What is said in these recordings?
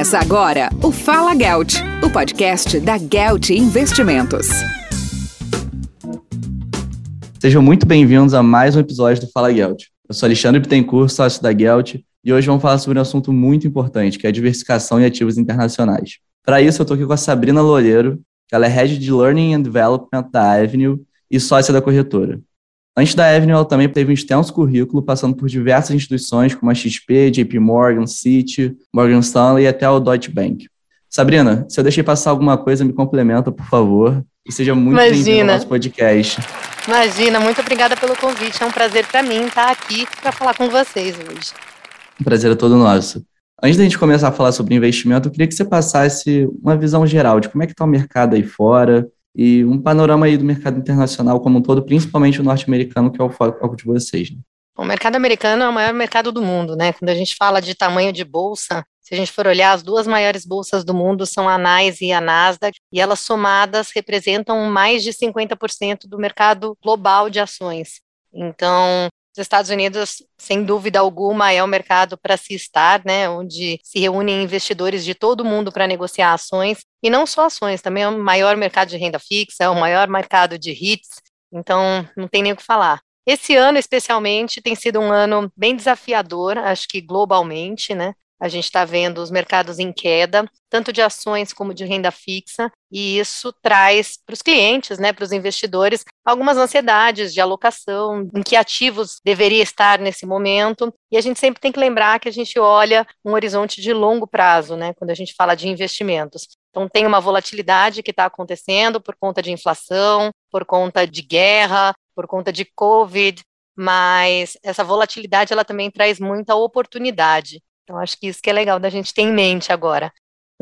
Começa agora o Fala Gelt, o podcast da Gelt Investimentos. Sejam muito bem-vindos a mais um episódio do Fala Gelt. Eu sou Alexandre Bittencourt, sócio da Gelt, e hoje vamos falar sobre um assunto muito importante, que é a diversificação em ativos internacionais. Para isso, eu estou aqui com a Sabrina Loureiro, que ela é Head de Learning and Development da Avenue e sócia da corretora. Antes da Avenue, ela também teve um extenso currículo, passando por diversas instituições como a XP, JP Morgan, Citi, Morgan Stanley e até o Deutsche Bank. Sabrina, se eu deixei passar alguma coisa, me complementa, por favor, e seja muito bem-vinda ao nosso podcast. Imagina, muito obrigada pelo convite. É um prazer para mim estar aqui para falar com vocês hoje. O prazer é todo nosso. Antes da gente começar a falar sobre investimento, eu queria que você passasse uma visão geral de como é que está o mercado aí fora, e um panorama aí do mercado internacional como um todo, principalmente o norte-americano, que é o foco de vocês. Né? O mercado americano é o maior mercado do mundo, né? Quando a gente fala de tamanho de bolsa, se a gente for olhar, as duas maiores bolsas do mundo são a NYSE e a Nasdaq, e elas somadas representam mais de 50% do mercado global de ações. Então, os Estados Unidos, sem dúvida alguma, é o mercado para se estar, né, onde se reúnem investidores de todo mundo para negociar ações, e não só ações, também é o maior mercado de renda fixa, é o maior mercado de REITs, então não tem nem o que falar. Esse ano, especialmente, tem sido um ano bem desafiador, acho que globalmente, né? A gente está vendo os mercados em queda, tanto de ações como de renda fixa, e isso traz para os clientes, né, para os investidores, algumas ansiedades de alocação, em que ativos deveria estar nesse momento. E a gente sempre tem que lembrar que a gente olha um horizonte de longo prazo, né, quando a gente fala de investimentos. Então, tem uma volatilidade que está acontecendo por conta de inflação, por conta de guerra, por conta de Covid, mas essa volatilidade ela também traz muita oportunidade. Então, acho que isso que é legal da gente ter em mente agora.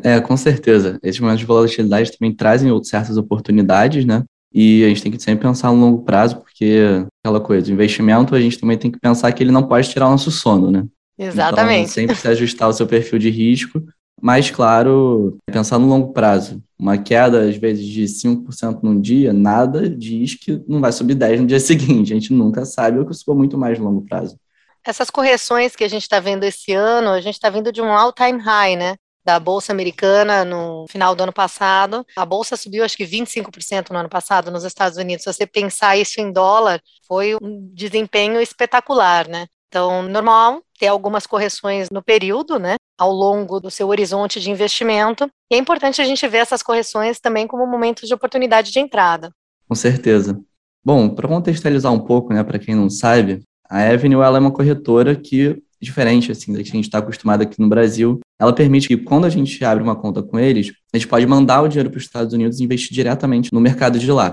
É, com certeza. Esses momentos de volatilidade também trazem certas oportunidades, né? E a gente tem que sempre pensar no longo prazo, porque aquela coisa, investimento, a gente também tem que pensar que ele não pode tirar o nosso sono, né? Exatamente. Então, sempre se ajustar o seu perfil de risco, mas, claro, pensar no longo prazo. Uma queda, às vezes, de 5% num dia, nada diz que não vai subir 10% no dia seguinte. A gente nunca sabe o que for muito mais no longo prazo. Essas correções que a gente está vendo esse ano, a gente está vindo de um all-time high, né? Da Bolsa Americana no final do ano passado. A Bolsa subiu acho que 25% no ano passado nos Estados Unidos. Se você pensar isso em dólar, foi um desempenho espetacular, né? Então, normal ter algumas correções no período, né, ao longo do seu horizonte de investimento. E é importante a gente ver essas correções também como momentos de oportunidade de entrada. Com certeza. Bom, para contextualizar um pouco, né, para quem não sabe, a Avenue ela é uma corretora que, diferente assim da que a gente está acostumado aqui no Brasil, ela permite que quando a gente abre uma conta com eles, a gente pode mandar o dinheiro para os Estados Unidos e investir diretamente no mercado de lá.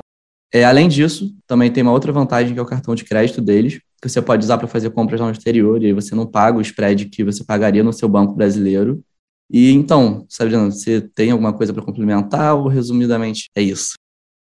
É, além disso, também tem uma outra vantagem que é o cartão de crédito deles, que você pode usar para fazer compras no exterior e aí você não paga o spread que você pagaria no seu banco brasileiro. E então, Sabrina, você tem alguma coisa para complementar ou resumidamente é isso?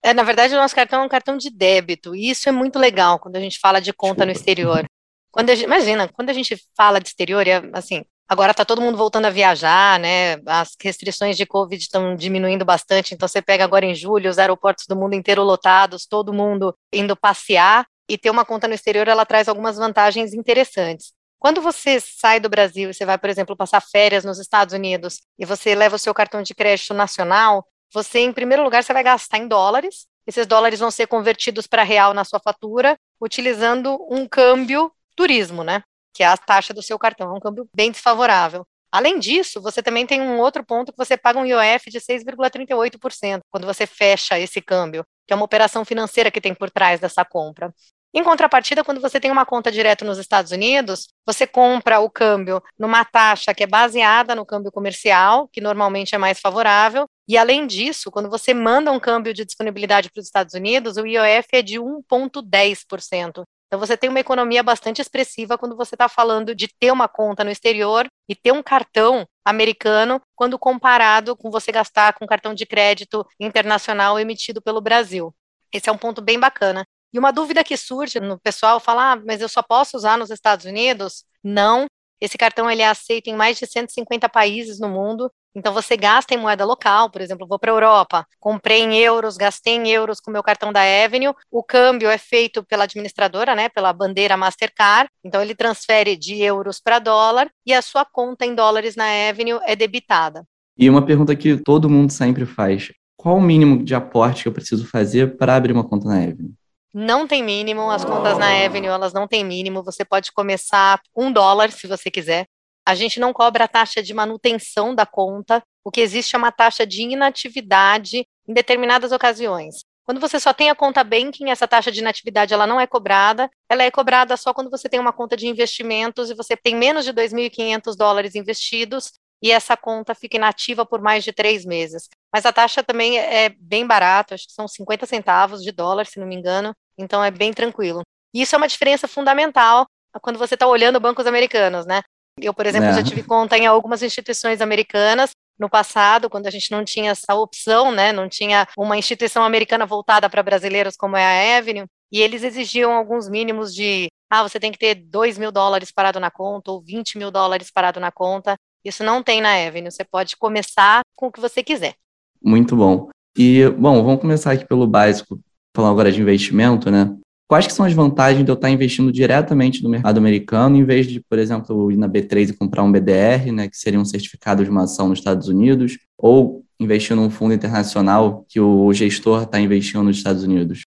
É, na verdade, o nosso cartão é um cartão de débito, e isso é muito legal quando a gente fala de conta Desculpa. no exterior. Quando gente, imagina, quando a gente fala de exterior, é, assim, agora está todo mundo voltando a viajar, né? As restrições de Covid estão diminuindo bastante, então você pega agora em julho os aeroportos do mundo inteiro lotados, todo mundo indo passear, e ter uma conta no exterior, ela traz algumas vantagens interessantes. Quando você sai do Brasil e você vai, por exemplo, passar férias nos Estados Unidos e você leva o seu cartão de crédito nacional, você, em primeiro lugar, você vai gastar em dólares. Esses dólares vão ser convertidos para real na sua fatura, utilizando um câmbio turismo, né? Que é a taxa do seu cartão. É um câmbio bem desfavorável. Além disso, você também tem um outro ponto que você paga um IOF de 6,38% quando você fecha esse câmbio, que é uma operação financeira que tem por trás dessa compra. Em contrapartida, quando você tem uma conta direto nos Estados Unidos, você compra o câmbio numa taxa que é baseada no câmbio comercial, que normalmente é mais favorável, e além disso, quando você manda um câmbio de disponibilidade para os Estados Unidos, o IOF é de 1,10%. Então você tem uma economia bastante expressiva quando você está falando de ter uma conta no exterior e ter um cartão americano, quando comparado com você gastar com cartão de crédito internacional emitido pelo Brasil. Esse é um ponto bem bacana. E uma dúvida que surge no pessoal, falar, ah, mas eu só posso usar nos Estados Unidos? Não. Esse cartão ele é aceito em mais de 150 países no mundo. Então você gasta em moeda local, por exemplo, vou para a Europa, comprei em euros, gastei em euros com meu cartão da Avenue, o câmbio é feito pela administradora, né, pela bandeira Mastercard, então ele transfere de euros para dólar e a sua conta em dólares na Avenue é debitada. E uma pergunta que todo mundo sempre faz: qual o mínimo de aporte que eu preciso fazer para abrir uma conta na Avenue? Não tem mínimo, as contas na Avenue, elas não têm mínimo, você pode começar um dólar se você quiser. A gente não cobra a taxa de manutenção da conta, o que existe é uma taxa de inatividade em determinadas ocasiões. Quando você só tem a conta banking, essa taxa de inatividade ela não é cobrada, ela é cobrada só quando você tem uma conta de investimentos e você tem menos de 2.500 dólares investidos e essa conta fica inativa por mais de três meses. Mas a taxa também é bem barata, acho que são 50 centavos de dólar, se não me engano, então é bem tranquilo. E isso é uma diferença fundamental quando você está olhando bancos americanos, né? Eu, por exemplo, é. já tive conta em algumas instituições americanas no passado, quando a gente não tinha essa opção, né? Não tinha uma instituição americana voltada para brasileiros como é a Avenue, e eles exigiam alguns mínimos de ah, você tem que ter 2 mil dólares parado na conta ou 20 mil dólares parado na conta. Isso não tem na Avenue. Você pode começar com o que você quiser. Muito bom. E, bom, vamos começar aqui pelo básico falando agora de investimento, né? Quais que são as vantagens de eu estar investindo diretamente no mercado americano, em vez de, por exemplo, ir na B3 e comprar um BDR, né, que seria um certificado de uma ação nos Estados Unidos, ou investir num fundo internacional que o gestor está investindo nos Estados Unidos?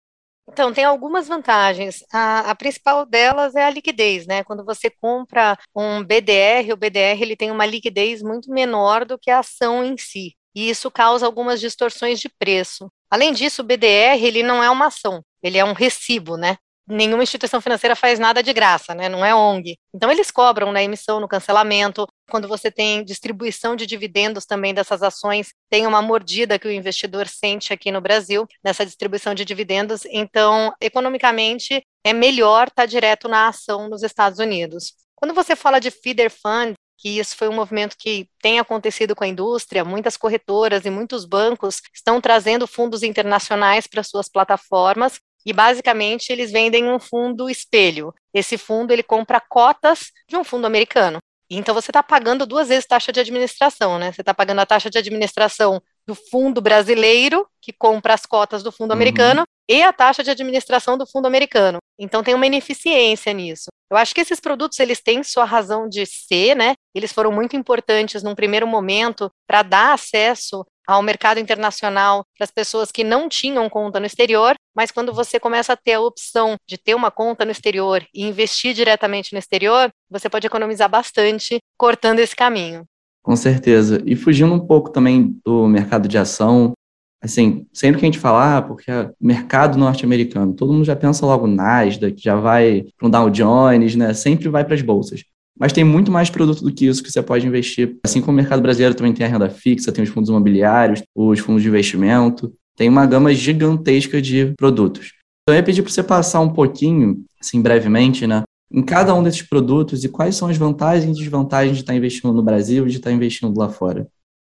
Então, tem algumas vantagens. A, a, principal delas é a liquidez, né? Quando você compra um BDR, o BDR ele tem uma liquidez muito menor do que a ação em si. E isso causa algumas distorções de preço. Além disso, o BDR ele não é uma ação, ele é um recibo, né? Nenhuma instituição financeira faz nada de graça, né? Não é ONG. Então eles cobram na emissão, no cancelamento. Quando você tem distribuição de dividendos também dessas ações, tem uma mordida que o investidor sente aqui no Brasil nessa distribuição de dividendos. Então, economicamente, é melhor estar direto na ação nos Estados Unidos. Quando você fala de feeder fund, que isso foi um movimento que tem acontecido com a indústria, muitas corretoras e muitos bancos estão trazendo fundos internacionais para suas plataformas e basicamente eles vendem um fundo espelho. Esse fundo ele compra cotas de um fundo americano. Então você está pagando duas vezes taxa de administração, né? Você está pagando a taxa de administração do fundo brasileiro, que compra as cotas do fundo uhum. americano, e a taxa de administração do fundo americano. Então tem uma ineficiência nisso. Eu acho que esses produtos eles têm sua razão de ser, né? Eles foram muito importantes num primeiro momento para dar acesso ao mercado internacional para as pessoas que não tinham conta no exterior, mas quando você começa a ter a opção de ter uma conta no exterior e investir diretamente no exterior, você pode economizar bastante cortando esse caminho. Com certeza. E fugindo um pouco também do mercado de ação, assim, sempre que a gente falar, ah, porque é mercado norte-americano, todo mundo já pensa logo Nasdaq, já vai para um Dow Jones, né? Sempre vai para as bolsas. Mas tem muito mais produto do que isso que você pode investir. Assim como o mercado brasileiro também tem a renda fixa, tem os fundos imobiliários, os fundos de investimento, tem uma gama gigantesca de produtos. Então, eu ia pedir para você passar um pouquinho, assim, brevemente, né, em cada um desses produtos e quais são as vantagens e desvantagens de estar investindo no Brasil e de estar investindo lá fora?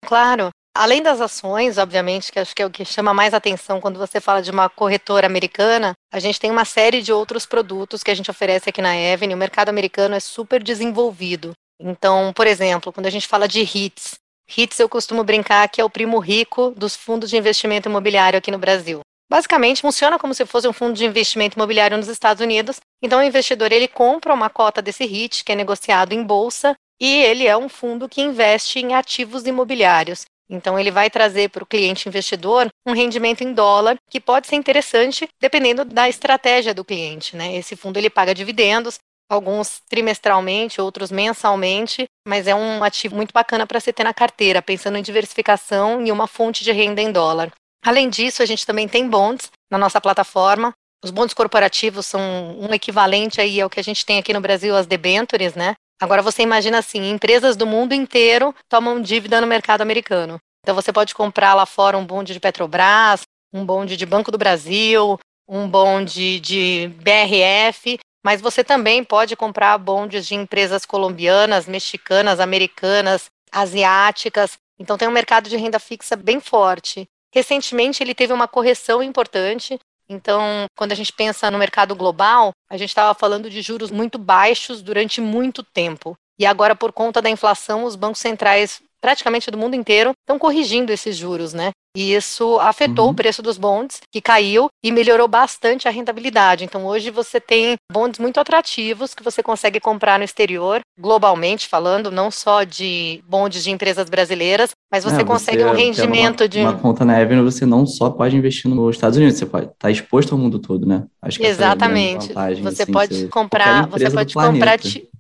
Claro. Além das ações, obviamente, que acho que é o que chama mais atenção quando você fala de uma corretora americana, a gente tem uma série de outros produtos que a gente oferece aqui na Avenue. O mercado americano é super desenvolvido. Então, por exemplo, quando a gente fala de HITS, HITS eu costumo brincar que é o primo rico dos fundos de investimento imobiliário aqui no Brasil. Basicamente, funciona como se fosse um fundo de investimento imobiliário nos Estados Unidos. Então, o investidor ele compra uma cota desse REIT, que é negociado em bolsa, e ele é um fundo que investe em ativos imobiliários. Então, ele vai trazer para o cliente investidor um rendimento em dólar, que pode ser interessante dependendo da estratégia do cliente. Né? Esse fundo ele paga dividendos, alguns trimestralmente, outros mensalmente, mas é um ativo muito bacana para você ter na carteira, pensando em diversificação e uma fonte de renda em dólar. Além disso, a gente também tem bonds na nossa plataforma. Os bonds corporativos são um equivalente aí ao que a gente tem aqui no Brasil, as debentures, né? Agora você imagina assim, empresas do mundo inteiro tomam dívida no mercado americano. Então você pode comprar lá fora um bonde de Petrobras, um bonde de Banco do Brasil, um bonde de BRF, mas você também pode comprar bondes de empresas colombianas, mexicanas, americanas, asiáticas. Então tem um mercado de renda fixa bem forte. Recentemente, ele teve uma correção importante. Então, quando a gente pensa no mercado global, a gente estava falando de juros muito baixos durante muito tempo. E agora, por conta da inflação, os bancos centrais praticamente do mundo inteiro estão corrigindo esses juros, né? E isso afetou uhum. o preço dos bonds, que caiu e melhorou bastante a rentabilidade. Então, hoje você tem bonds muito atrativos que você consegue comprar no exterior, globalmente falando, não só de bonds de empresas brasileiras, mas você é, consegue você, um rendimento uma, de. Uma conta na Avenue, você não só pode investir nos Estados Unidos, você pode estar tá exposto ao mundo todo, né? Acho que Exatamente. Vantagem, você assim, pode comprar, você pode comprar.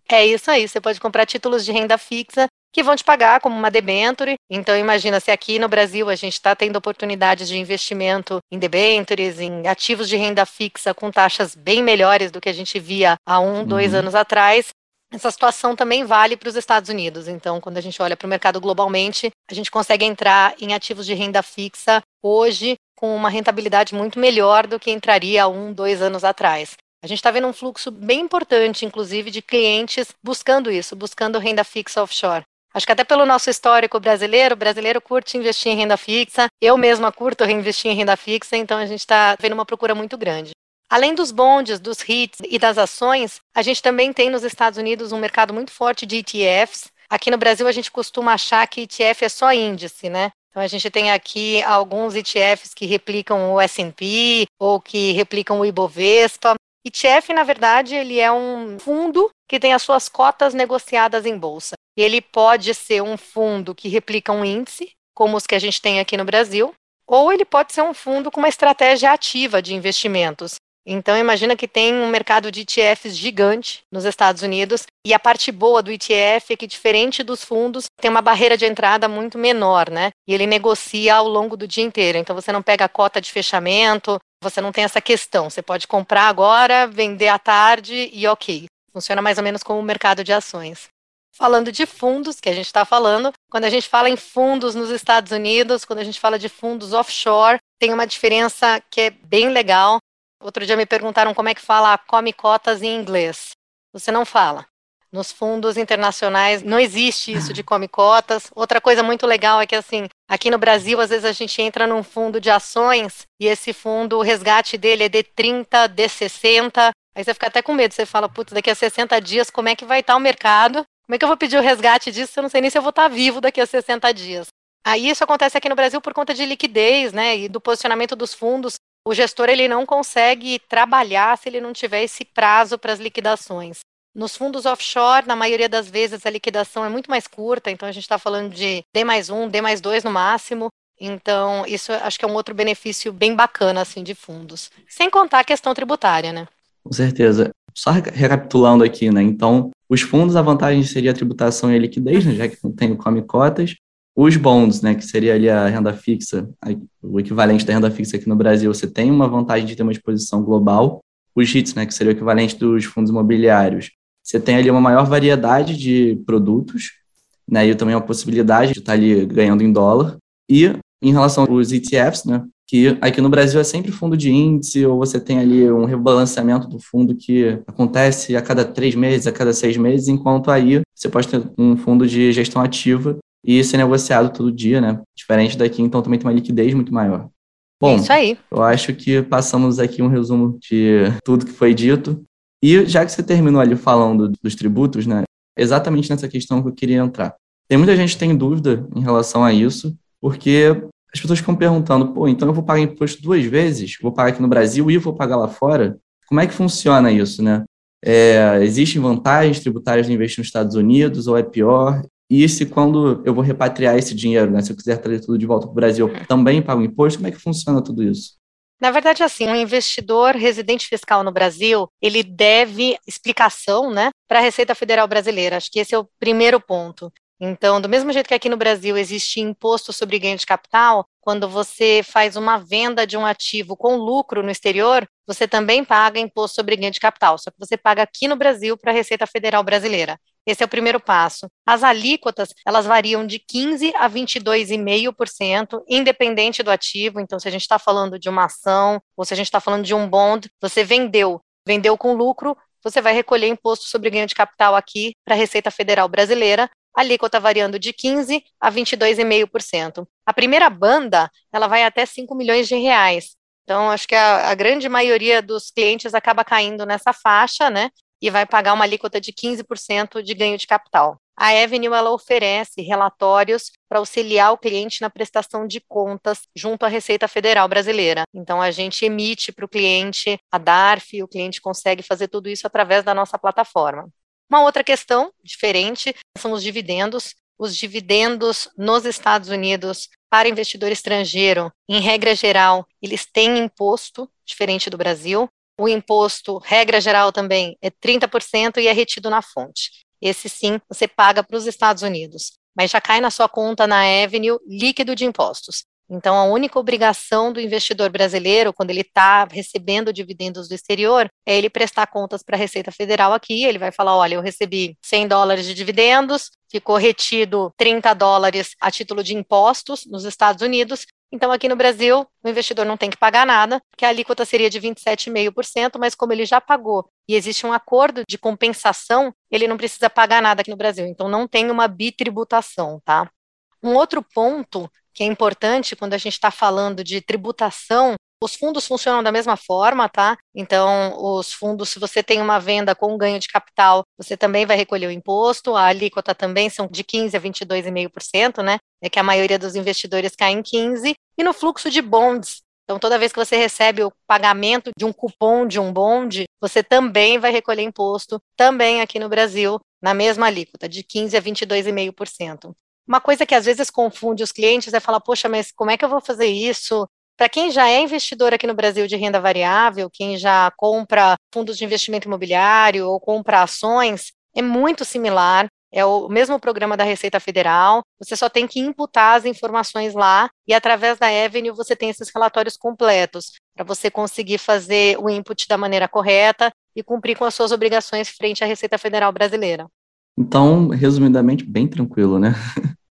É isso aí, você pode comprar títulos de renda fixa que vão te pagar como uma debenture. Então, imagina se aqui no Brasil a gente está tendo oportunidades de investimento em debentures, em ativos de renda fixa com taxas bem melhores do que a gente via há um, uhum. dois anos atrás. Essa situação também vale para os Estados Unidos. Então, quando a gente olha para o mercado globalmente, a gente consegue entrar em ativos de renda fixa hoje com uma rentabilidade muito melhor do que entraria há um, dois anos atrás. A gente está vendo um fluxo bem importante, inclusive, de clientes buscando isso, buscando renda fixa offshore. Acho que até pelo nosso histórico brasileiro, o brasileiro curte investir em renda fixa, eu mesma curto reinvestir em renda fixa, então a gente está vendo uma procura muito grande. Além dos bondes, dos REITs e das ações, a gente também tem nos Estados Unidos um mercado muito forte de ETFs. Aqui no Brasil a gente costuma achar que ETF é só índice, né? Então a gente tem aqui alguns ETFs que replicam o S&P ou que replicam o Ibovespa. ETF, na verdade, ele é um fundo que tem as suas cotas negociadas em bolsa. Ele pode ser um fundo que replica um índice, como os que a gente tem aqui no Brasil, ou ele pode ser um fundo com uma estratégia ativa de investimentos. Então, imagina que tem um mercado de ETFs gigante nos Estados Unidos, e a parte boa do ETF é que, diferente dos fundos, tem uma barreira de entrada muito menor, né? E ele negocia ao longo do dia inteiro. Então, você não pega a cota de fechamento, você não tem essa questão. Você pode comprar agora, vender à tarde e ok. Funciona mais ou menos como o mercado de ações. Falando de fundos, que a gente está falando, quando a gente fala em fundos nos Estados Unidos, quando a gente fala de fundos offshore, tem uma diferença que é bem legal. Outro dia me perguntaram como é que fala come cotas em inglês. Você não fala. Nos fundos internacionais não existe isso de come cotas. Outra coisa muito legal é que assim, aqui no Brasil, às vezes a gente entra num fundo de ações e esse fundo, o resgate dele é D30, D60. Aí você fica até com medo, você fala, putz, daqui a 60 dias como é que vai estar o mercado? Como é que eu vou pedir o resgate disso eu não sei nem se eu vou estar vivo daqui a 60 dias? Aí isso acontece aqui no Brasil por conta de liquidez, né, e do posicionamento dos fundos. O gestor ele não consegue trabalhar se ele não tiver esse prazo para as liquidações. Nos fundos offshore, na maioria das vezes, a liquidação é muito mais curta, então a gente está falando de D mais um, D mais dois no máximo. Então, isso acho que é um outro benefício bem bacana, assim, de fundos. Sem contar a questão tributária, né? Com certeza. Só recapitulando aqui, né? Então, os fundos, a vantagem seria a tributação e a liquidez, né? já que não tem come cotas. Os bonds, né, que seria ali a renda fixa, o equivalente da renda fixa aqui no Brasil, você tem uma vantagem de ter uma exposição global. Os REITs, né, que seria o equivalente dos fundos imobiliários, você tem ali uma maior variedade de produtos, né, e também uma possibilidade de estar ali ganhando em dólar. E em relação aos ETFs, né, que aqui no Brasil é sempre fundo de índice, ou você tem ali um rebalanceamento do fundo que acontece a cada três meses, a cada seis meses, enquanto aí você pode ter um fundo de gestão ativa e ser negociado todo dia, né? Diferente daqui, então também tem uma liquidez muito maior. Bom, Isso aí. eu acho que passamos aqui um resumo de tudo que foi dito. E já que você terminou ali falando dos tributos, né? Exatamente nessa questão que eu queria entrar. Tem muita gente que tem dúvida em relação a isso, porque as pessoas ficam perguntando, pô, então eu vou pagar imposto duas vezes? Vou pagar aqui no Brasil e vou pagar lá fora? Como é que funciona isso, né? É, existem vantagens tributárias de investir nos Estados Unidos ou é pior? E se quando eu vou repatriar esse dinheiro, né, se eu quiser trazer tudo de volta para o Brasil, eu também pago imposto? Como é que funciona tudo isso? Na verdade, assim, um investidor residente fiscal no Brasil, ele deve explicação, né, para a Receita Federal Brasileira. Acho que esse é o primeiro ponto. Então, do mesmo jeito que aqui no Brasil existe imposto sobre ganho de capital, quando você faz uma venda de um ativo com lucro no exterior, você também paga imposto sobre ganho de capital, só que você paga aqui no Brasil para a Receita Federal Brasileira. Esse é o primeiro passo. As alíquotas, elas variam de 15% a 22,5%, independente do ativo. Então, se a gente está falando de uma ação, ou se a gente está falando de um bond, você vendeu, vendeu com lucro, você vai recolher imposto sobre ganho de capital aqui para a Receita Federal Brasileira, alíquota variando de 15% a 22,5%. A primeira banda, ela vai até 5 milhões de reais. Então, acho que a, a, grande maioria dos clientes acaba caindo nessa faixa, né? E vai pagar uma alíquota de 15% de ganho de capital. a Avenue ela oferece relatórios para auxiliar o cliente na prestação de contas junto à Receita Federal Brasileira. Então a gente emite para o cliente a DARF, o cliente consegue fazer tudo isso através da nossa plataforma. Uma outra questão diferente são os dividendos. Os dividendos nos Estados Unidos para investidor estrangeiro, em regra geral, eles têm imposto, diferente do Brasil. O imposto, regra geral também, é 30% e é retido na fonte. Esse sim você paga para os Estados Unidos, mas já cai na sua conta na Avenue líquido de impostos. Então, a única obrigação do investidor brasileiro, quando ele está recebendo dividendos do exterior, é ele prestar contas para a Receita Federal aqui. Ele vai falar: olha, eu recebi 100 dólares de dividendos, ficou retido 30 dólares a título de impostos nos Estados Unidos, então, aqui no Brasil, o investidor não tem que pagar nada, que a alíquota seria de 27,5%, mas como ele já pagou e existe um acordo de compensação, ele não precisa pagar nada aqui no Brasil. Então, não tem uma bitributação, tá? Um outro ponto que é importante quando a gente está falando de tributação os fundos funcionam da mesma forma, tá? Então, os fundos, se você tem uma venda com ganho de capital, você também vai recolher o imposto, a alíquota também são de 15% a 22,5%, né? É que a maioria dos investidores cai em 15%, e no fluxo de bonds. Então, toda vez que você recebe o pagamento de um cupom de um bonde, você também vai recolher imposto, também aqui no Brasil, na mesma alíquota, de 15% a 22,5%. Uma coisa que às vezes confunde os clientes é falar, poxa, mas como é que eu vou fazer isso? Para quem já é investidor aqui no Brasil de renda variável, quem já compra fundos de investimento imobiliário ou compra ações, é muito similar. É o mesmo programa da Receita Federal, você só tem que imputar as informações lá e através da Avenue você tem esses relatórios completos para você conseguir fazer o input da maneira correta e cumprir com as suas obrigações frente à Receita Federal brasileira. Então, resumidamente, bem tranquilo, né?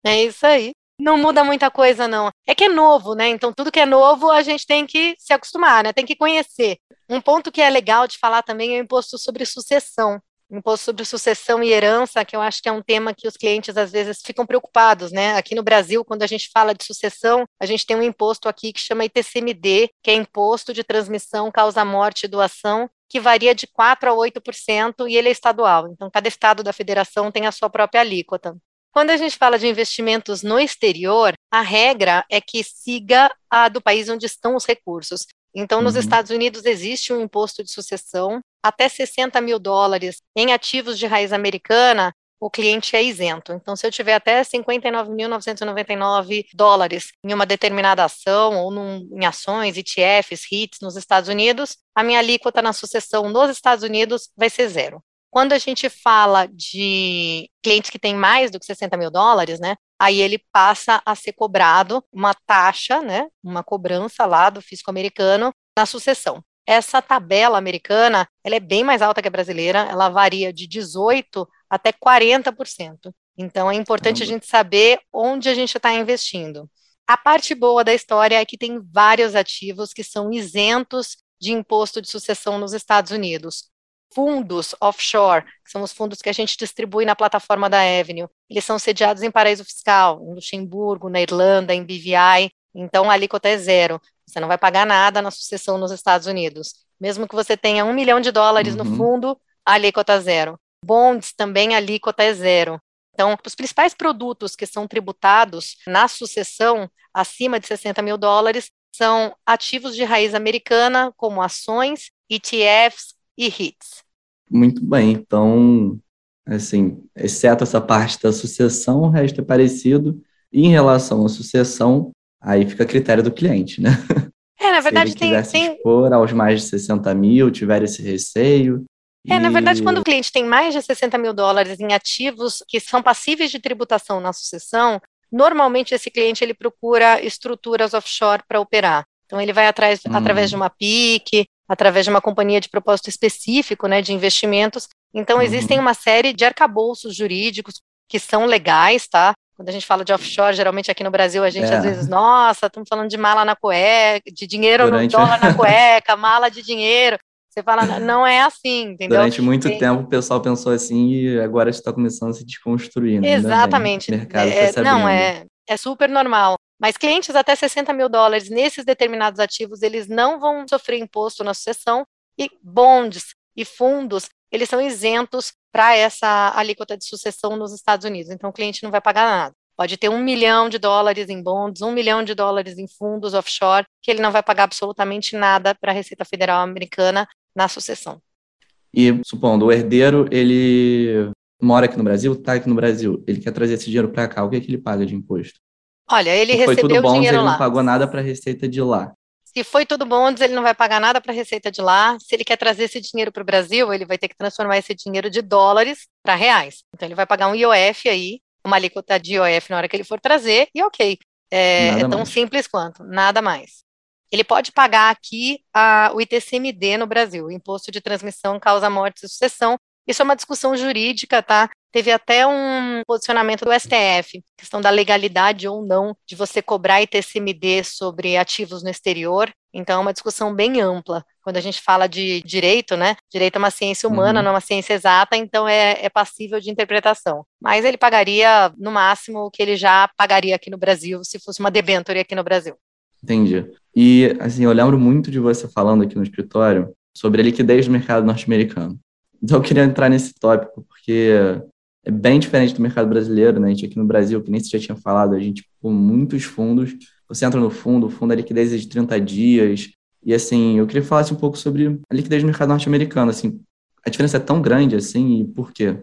É isso aí. Não muda muita coisa, não. É que é novo, né? Então, tudo que é novo, a gente tem que se acostumar, né? Tem que conhecer. Um ponto que é legal de falar também é o imposto sobre sucessão. Imposto sobre sucessão e herança, que eu acho que é um tema que os clientes às vezes ficam preocupados, né? Aqui no Brasil, quando a gente fala de sucessão, a gente tem um imposto aqui que chama ITCMD, que é Imposto de Transmissão, Causa Morte e Doação, que varia de 4% a 8% e ele é estadual. Então, cada estado da federação tem a sua própria alíquota. Quando a gente fala de investimentos no exterior, a regra é que siga a do país onde estão os recursos. Então, nos uhum. Estados Unidos existe um imposto de sucessão até 60 mil dólares em ativos de raiz americana, o cliente é isento. Então, se eu tiver até 59.999 dólares em uma determinada ação ou num, em ações, ETFs, REITs nos Estados Unidos, a minha alíquota na sucessão nos Estados Unidos vai ser zero. Quando a gente fala de clientes que têm mais do que 60 mil dólares, né, aí ele passa a ser cobrado uma taxa, né, uma cobrança lá do fisco americano na sucessão. Essa tabela americana, ela é bem mais alta que a brasileira, ela varia de 18 até 40%. Então é importante a gente saber onde a gente está investindo. A parte boa da história é que tem vários ativos que são isentos de imposto de sucessão nos Estados Unidos fundos offshore, que são os fundos que a gente distribui na plataforma da Avenue, eles são sediados em paraíso fiscal, em Luxemburgo, na Irlanda, em BVI, então a alíquota é zero. Você não vai pagar nada na sucessão nos Estados Unidos. Mesmo que você tenha um milhão de dólares uhum. no fundo, a alíquota é zero. Bonds também a alíquota é zero. Então, os principais produtos que são tributados na sucessão acima de 60 mil dólares são ativos de raiz americana, como ações, ETFs, e hits. Muito bem, então, assim, exceto essa parte da sucessão, o resto é parecido. E em relação à sucessão, aí fica a critério do cliente, né? É, na verdade, se ele quiser tem, se expor aos mais de 60 mil, tiver esse receio. É, na verdade, quando o cliente tem mais de 60 mil dólares em ativos que são passíveis de tributação na sucessão, normalmente esse cliente ele procura estruturas offshore para operar. Então ele vai atrás, hum. através de uma PIC, através de uma companhia de propósito específico, né, de investimentos. Então, uhum. existem uma série de arcabouços jurídicos que são legais, tá? Quando a gente fala de offshore, geralmente aqui no Brasil a gente é. às vezes, nossa, estamos falando de mala na cueca, de dinheiro Durante... no dólar na cueca, mala de dinheiro. Você fala, não é assim, entendeu? Durante muito Tem... tempo o pessoal pensou assim e agora está começando a se desconstruir. Né? Exatamente. Mercado é, tá não, é, é super normal. Mas clientes até 60 mil dólares nesses determinados ativos, eles não vão sofrer imposto na sucessão, e bonds e fundos, eles são isentos para essa alíquota de sucessão nos Estados Unidos. Então, o cliente não vai pagar nada. Pode ter um milhão de dólares em bonds, um milhão de dólares em fundos offshore, que ele não vai pagar absolutamente nada para a Receita Federal Americana na sucessão. E, supondo, o herdeiro, ele mora aqui no Brasil, está aqui no Brasil, ele quer trazer esse dinheiro para cá, o que, é que ele paga de imposto? Olha, ele recebeu foi tudo bom, dinheiro ele lá. não pagou nada para a Receita de lá. Se foi tudo bonds, ele não vai pagar nada para a receita de lá. Se ele quer trazer esse dinheiro para o Brasil, ele vai ter que transformar esse dinheiro de dólares para reais. Então ele vai pagar um IOF aí, uma alíquota de IOF na hora que ele for trazer, e ok. É, é tão mais. simples quanto, nada mais. Ele pode pagar aqui a, o ITCMD no Brasil, Imposto de Transmissão, Causa, Morte e Sucessão. Isso é uma discussão jurídica, tá? Teve até um posicionamento do STF, questão da legalidade ou não de você cobrar ITCMD sobre ativos no exterior. Então, é uma discussão bem ampla. Quando a gente fala de direito, né? Direito é uma ciência humana, uhum. não é uma ciência exata, então é, é passível de interpretação. Mas ele pagaria, no máximo, o que ele já pagaria aqui no Brasil, se fosse uma debenture aqui no Brasil. Entendi. E, assim, eu lembro muito de você falando aqui no escritório sobre a liquidez do mercado norte-americano. Então, eu queria entrar nesse tópico, porque é bem diferente do mercado brasileiro, né? A gente aqui no Brasil, que nem você já tinha falado, a gente com muitos fundos, você entra no fundo, o fundo a liquidez é de 30 dias, e assim, eu queria falar um pouco sobre a liquidez do mercado norte-americano, assim, a diferença é tão grande assim, e por quê?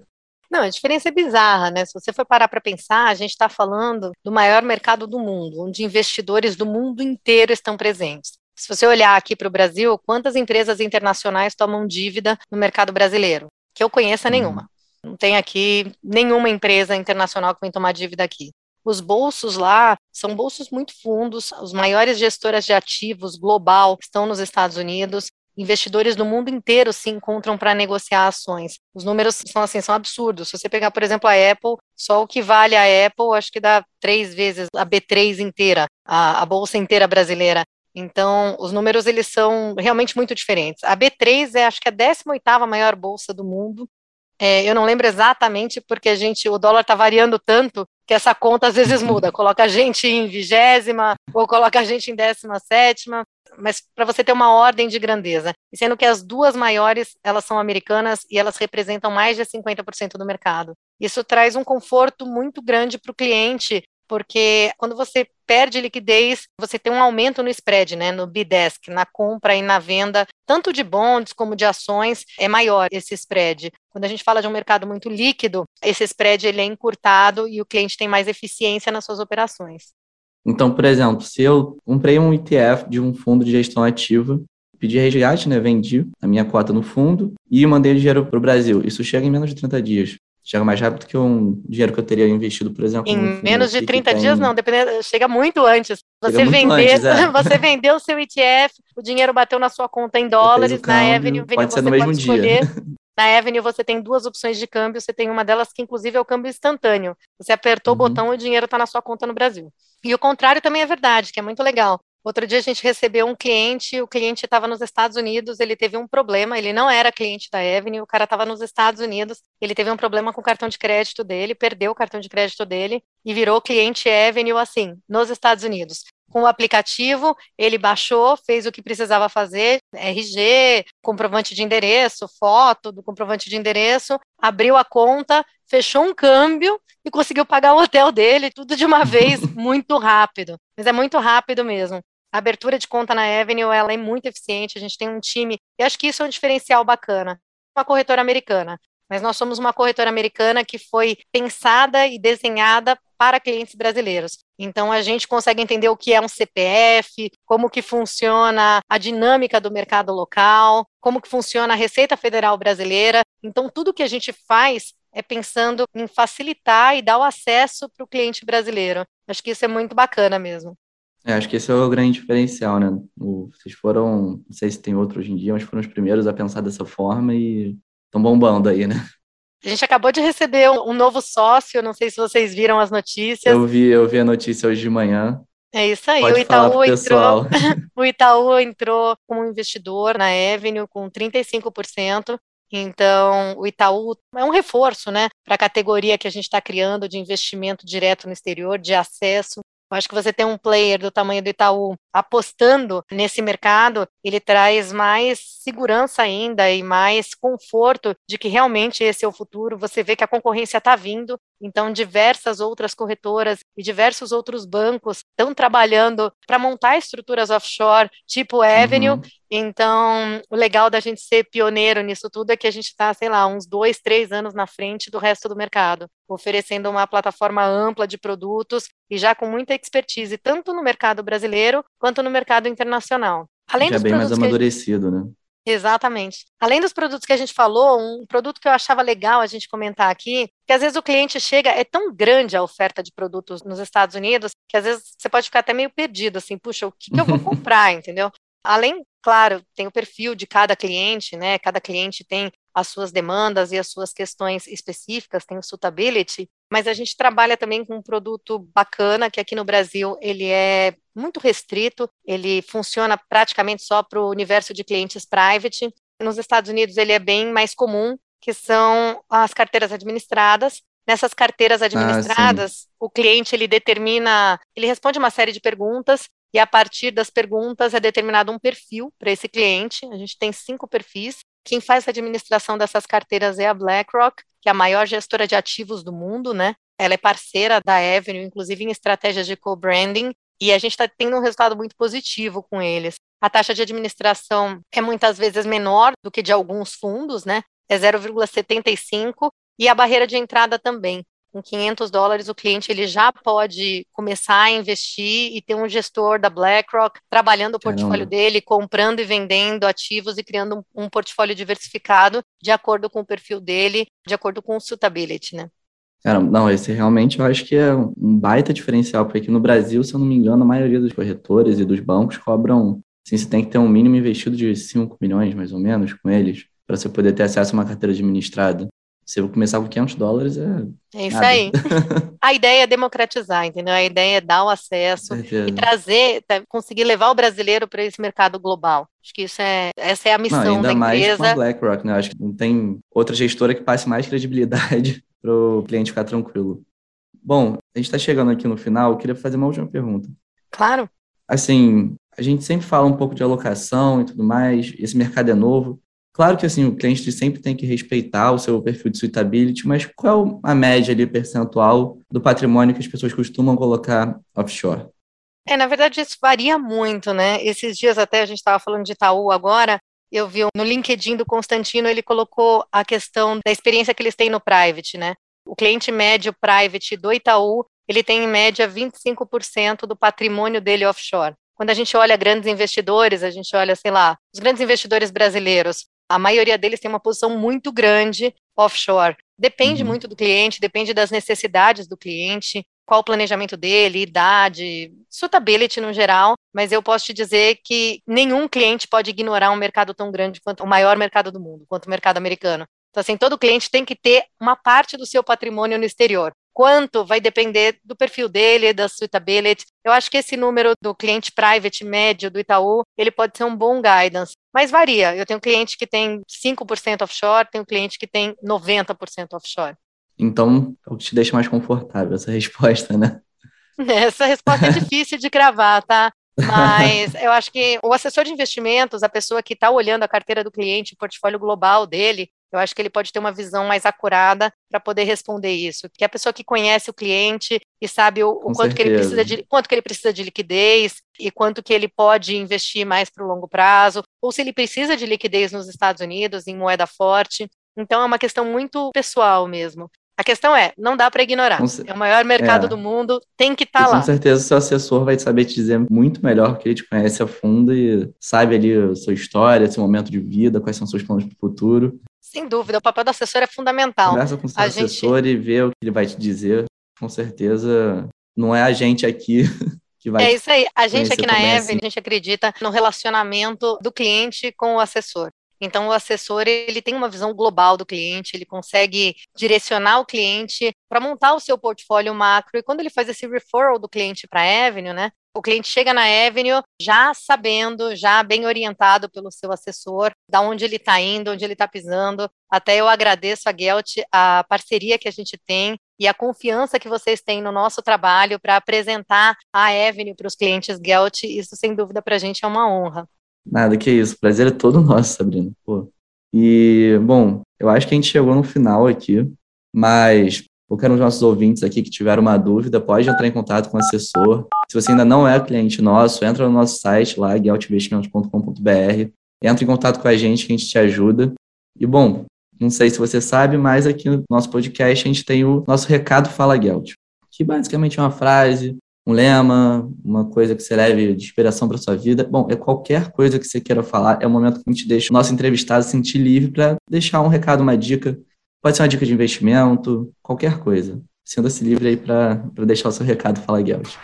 Não, a diferença é bizarra, né? Se você for parar para pensar, a gente está falando do maior mercado do mundo, onde investidores do mundo inteiro estão presentes. Se você olhar aqui para o Brasil, quantas empresas internacionais tomam dívida no mercado brasileiro? Que eu conheça nenhuma. Uhum. Não tem aqui nenhuma empresa internacional que vem tomar dívida aqui. Os bolsos lá são bolsos muito fundos, os maiores gestoras de ativos global estão nos Estados Unidos. Investidores do mundo inteiro se encontram para negociar ações. Os números são assim, são absurdos. Se você pegar, por exemplo, a Apple, só o que vale a Apple, acho que dá três vezes a B3 inteira, a, a bolsa inteira brasileira. Então, os números eles são realmente muito diferentes. A B3 é, acho que a 18ª maior bolsa do mundo, é, eu não lembro exatamente porque a gente, o dólar está variando tanto que essa conta às vezes muda. Coloca a gente em vigésima ou coloca a gente em décima sétima, mas para você ter uma ordem de grandeza. Sendo que as duas maiores, elas são americanas e elas representam mais de 50% do mercado. Isso traz um conforto muito grande para o cliente, porque quando você perde liquidez, você tem um aumento no spread, né, no bidesk, na compra e na venda, tanto de bonds como de ações, é maior esse spread. Quando a gente fala de um mercado muito líquido, esse spread ele é encurtado e o cliente tem mais eficiência nas suas operações. Então, por exemplo, se eu comprei um ETF de um fundo de gestão ativa, pedi resgate, né, vendi a minha cota no fundo e mandei o dinheiro para o Brasil. Isso chega em menos de 30 dias chega mais rápido que um dinheiro que eu teria investido, por exemplo. Em menos de 30 tem... dias, não, dependendo, chega muito antes. Você, muito vender, antes, é. você vendeu o seu ETF, o dinheiro bateu na sua conta em dólares, na Avenue, pode ser no mesmo pode dia. Na Avenue você tem duas opções de câmbio, você tem uma delas que inclusive é o câmbio instantâneo. Você apertou uhum. o botão e o dinheiro está na sua conta no Brasil. E o contrário também é verdade, que é muito legal. Outro dia a gente recebeu um cliente, o cliente estava nos Estados Unidos, ele teve um problema, ele não era cliente da Avenue, o cara estava nos Estados Unidos, ele teve um problema com o cartão de crédito dele, perdeu o cartão de crédito dele e virou cliente Avenue assim, nos Estados Unidos. Com o aplicativo, ele baixou, fez o que precisava fazer, RG, comprovante de endereço, foto do comprovante de endereço, abriu a conta, fechou um câmbio e conseguiu pagar o hotel dele, tudo de uma vez, muito rápido. Mas é muito rápido mesmo. A abertura de conta na Avenue ela é muito eficiente, a gente tem um time, e acho que isso é um diferencial bacana. Uma corretora americana, mas nós somos uma corretora americana que foi pensada e desenhada para clientes brasileiros. Então a gente consegue entender o que é um CPF, como que funciona a dinâmica do mercado local, como que funciona a Receita Federal brasileira. Então tudo que a gente faz é pensando em facilitar e dar o acesso para o cliente brasileiro. Acho que isso é muito bacana mesmo. É, acho que esse é o grande diferencial, né? O, vocês foram, não sei se tem outro hoje em dia, mas foram os primeiros a pensar dessa forma e estão bombando aí, né? A gente acabou de receber um, novo sócio, não sei se vocês viram as notícias. Eu vi, eu vi a notícia hoje de manhã. É isso aí, Pode o Itaú entrou, o Itaú entrou como investidor na Avenue com 35%. Então, o Itaú é um reforço, né, para a categoria que a gente está criando de investimento direto no exterior, de acesso Eu acho que você tem um player do tamanho do Itaú apostando nesse mercado, ele traz mais segurança ainda e mais conforto de que realmente esse é o futuro. Você vê que a concorrência está vindo, então diversas outras corretoras e diversos outros bancos estão trabalhando para montar estruturas offshore, tipo Avenue. Uhum. Então, o legal da gente ser pioneiro nisso tudo é que a gente está, sei lá, uns dois, três anos na frente do resto do mercado, oferecendo uma plataforma ampla de produtos e já com muita expertise, tanto no mercado brasileiro quanto no mercado internacional. Além Já dos é bem mais amadurecido, gente... né? Exatamente. Além dos produtos que a gente falou, um produto que eu achava legal a gente comentar aqui, que às vezes o cliente chega, é tão grande a oferta de produtos nos Estados Unidos, que às vezes você pode ficar até meio perdido, assim, puxa, o que, que eu vou comprar, entendeu? Além, claro, tem o perfil de cada cliente, né? Cada cliente tem as suas demandas e as suas questões específicas, tem o suitability, mas a gente trabalha também com um produto bacana, que aqui no Brasil ele é muito restrito, ele funciona praticamente só para o universo de clientes private. Nos Estados Unidos ele é bem mais comum, que são as carteiras administradas. Nessas carteiras ah, administradas, ah, o cliente ele determina, ele responde uma série de perguntas e a partir das perguntas é determinado um perfil para esse cliente. A gente tem cinco perfis. Quem faz a administração dessas carteiras é a BlackRock, que é a maior gestora de ativos do mundo, né? Ela é parceira da Avenue, inclusive em estratégias de co-branding, e a gente está tendo um resultado muito positivo com eles. A taxa de administração é muitas vezes menor do que de alguns fundos, né? É 0,75 e a barreira de entrada também com 500 dólares o cliente ele já pode começar a investir e ter um gestor da BlackRock trabalhando o portfólio Caramba. dele, comprando e vendendo ativos e criando um, um, portfólio diversificado de acordo com o perfil dele, de acordo com o suitability, né? Cara, não, esse realmente eu acho que é um baita diferencial, porque aqui no Brasil, se eu não me engano, a maioria dos corretores e dos bancos cobram, assim, você tem que ter um mínimo investido de 5 milhões, mais ou menos, com eles, para você poder ter acesso a uma carteira administrada. Se eu começar com 500 dólares, é. É isso nada. aí. A ideia é democratizar, entendeu? A ideia é dar o acesso e trazer, tá, conseguir levar o brasileiro para esse mercado global. Acho que isso é, essa é a missão não, ainda da mais empresa. Com a BlackRock, né? Acho que não tem outra gestora que passe mais credibilidade para o cliente ficar tranquilo. Bom, a gente está chegando aqui no final, eu queria fazer uma última pergunta. Claro. Assim, a gente sempre fala um pouco de alocação e tudo mais, esse mercado é novo. Claro que assim, o cliente sempre tem que respeitar o seu perfil de suitability, mas qual é a média ali percentual do patrimônio que as pessoas costumam colocar offshore? É, na verdade, isso varia muito, né? Esses dias até a gente estava falando de Itaú agora, eu vi no LinkedIn do Constantino, ele colocou a questão da experiência que eles têm no private, né? O cliente médio private do Itaú, ele tem em média 25% do patrimônio dele offshore. Quando a gente olha grandes investidores, a gente olha, sei lá, os grandes investidores brasileiros, a maioria deles tem uma posição muito grande offshore. Depende uhum. muito do cliente, depende das necessidades do cliente, qual o planejamento dele, idade, suitability no geral, mas eu posso te dizer que nenhum cliente pode ignorar um mercado tão grande quanto o maior mercado do mundo, quanto o mercado americano. Então, assim, todo cliente tem que ter uma parte do seu patrimônio no exterior. Quanto vai depender do perfil dele, da suitability. Eu acho que esse número do cliente private médio do Itaú, ele pode ser um bom guidance, mas varia. Eu tenho cliente que tem 5% offshore, tenho cliente que tem 90% offshore. Então, é o que te deixa mais confortável essa resposta, né? Essa resposta é difícil de gravar, tá? Mas eu acho que o assessor de investimentos, a pessoa que está olhando a carteira do cliente, o portfólio global dele, eu acho que ele pode ter uma visão mais acurada para poder responder isso. Que é a pessoa que conhece o cliente e sabe o, o quanto, que ele precisa de, quanto que ele precisa de liquidez e quanto que ele pode investir mais para o longo prazo, ou se ele precisa de liquidez nos Estados Unidos, em moeda forte. Então é uma questão muito pessoal mesmo. A questão é, não dá para ignorar. É o maior mercado é. do mundo, tem que estar tá lá. Com certeza, seu assessor vai saber te dizer muito melhor, porque ele te conhece a fundo e sabe ali a sua história, seu momento de vida, quais são seus planos para o futuro. Sem dúvida, o papel do assessor é fundamental. Conversa com o seu a assessor gente... e vê o que ele vai te dizer. Com certeza, não é a gente aqui que vai. É isso aí. A gente aqui na Even, assim. a gente acredita no relacionamento do cliente com o assessor. Então, o assessor ele tem uma visão global do cliente, ele consegue direcionar o cliente para montar o seu portfólio macro. E quando ele faz esse referral do cliente para a Avenue, né, O cliente chega na Avenue já sabendo, já bem orientado pelo seu assessor, da onde ele está indo, onde ele está pisando. Até eu agradeço a Gelt a parceria que a gente tem e a confiança que vocês têm no nosso trabalho para apresentar a Avenue para os clientes Gelt. Isso, sem dúvida, para a gente é uma honra. Nada, que isso. Prazer é todo nosso, Sabrina. Pô. E, bom, eu acho que a gente chegou no final aqui, mas qualquer um dos nossos ouvintes aqui que tiver uma dúvida, pode entrar em contato com o assessor. Se você ainda não é cliente nosso, entra no nosso site lá, gueltinvestimentos.com.br, entra em contato com a gente que a gente te ajuda. E, bom, não sei se você sabe, mas aqui no nosso podcast a gente tem o nosso recado Fala Gelt, que basicamente é uma frase, um lema, uma coisa que você leve de inspiração para sua vida. Bom, é qualquer coisa que você queira falar, é o momento que a gente deixa o nosso entrevistado se sentir livre para deixar um recado, uma dica Pode ser uma dica de investimento, qualquer coisa. Sinta-se livre aí para deixar o seu recado. Fala, Gelt.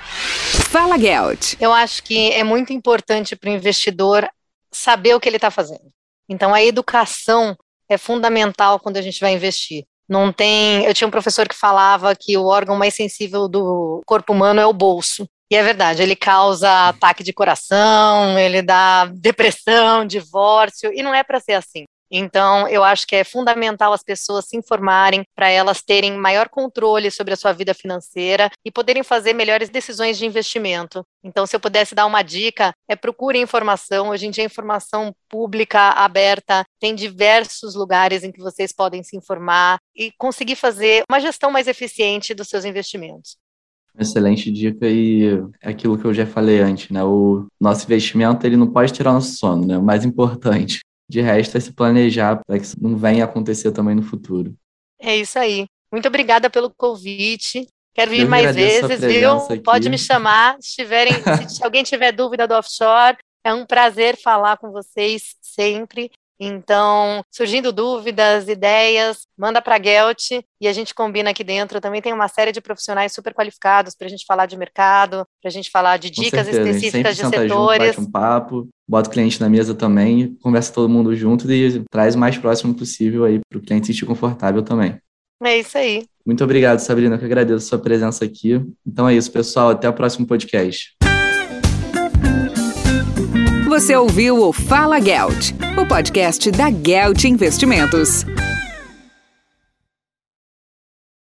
Fala, Gelt. Eu acho que é muito importante para o investidor saber o que ele está fazendo. Então, a educação é fundamental quando a gente vai investir. Não tem. Eu tinha um professor que falava que o órgão mais sensível do corpo humano é o bolso. E é verdade, ele causa ataque de coração, ele dá depressão, divórcio, e não é para ser assim. Então, eu acho que é fundamental as pessoas se informarem para elas terem maior controle sobre a sua vida financeira e poderem fazer melhores decisões de investimento. Então, se eu pudesse dar uma dica, é procure informação. Hoje em dia, informação pública aberta tem diversos lugares em que vocês podem se informar e conseguir fazer uma gestão mais eficiente dos seus investimentos. Excelente dica e aquilo que eu já falei antes, né? O nosso investimento ele não pode tirar nosso sono, né? O mais importante. De resto, é se planejar para que isso não venha acontecer também no futuro. É isso aí. Muito obrigada pelo convite. Quero vir mais vezes, viu? Aqui. Pode me chamar. Se, tiverem, se alguém tiver dúvida do offshore, é um prazer falar com vocês sempre. Então, surgindo dúvidas, ideias, manda para a Gelt e a gente combina aqui dentro. Também tem uma série de profissionais super qualificados para a gente falar de mercado, para a gente falar de dicas específicas de setores. Junto, bate um papo, bota o cliente na mesa também, conversa todo mundo junto e traz o mais próximo possível aí para o cliente se sentir confortável também. É isso aí. Muito obrigado, Sabrina, que agradeço a sua presença aqui. Então é isso, pessoal. Até o próximo podcast. Você ouviu o Fala Gelt, o podcast da Gelt Investimentos.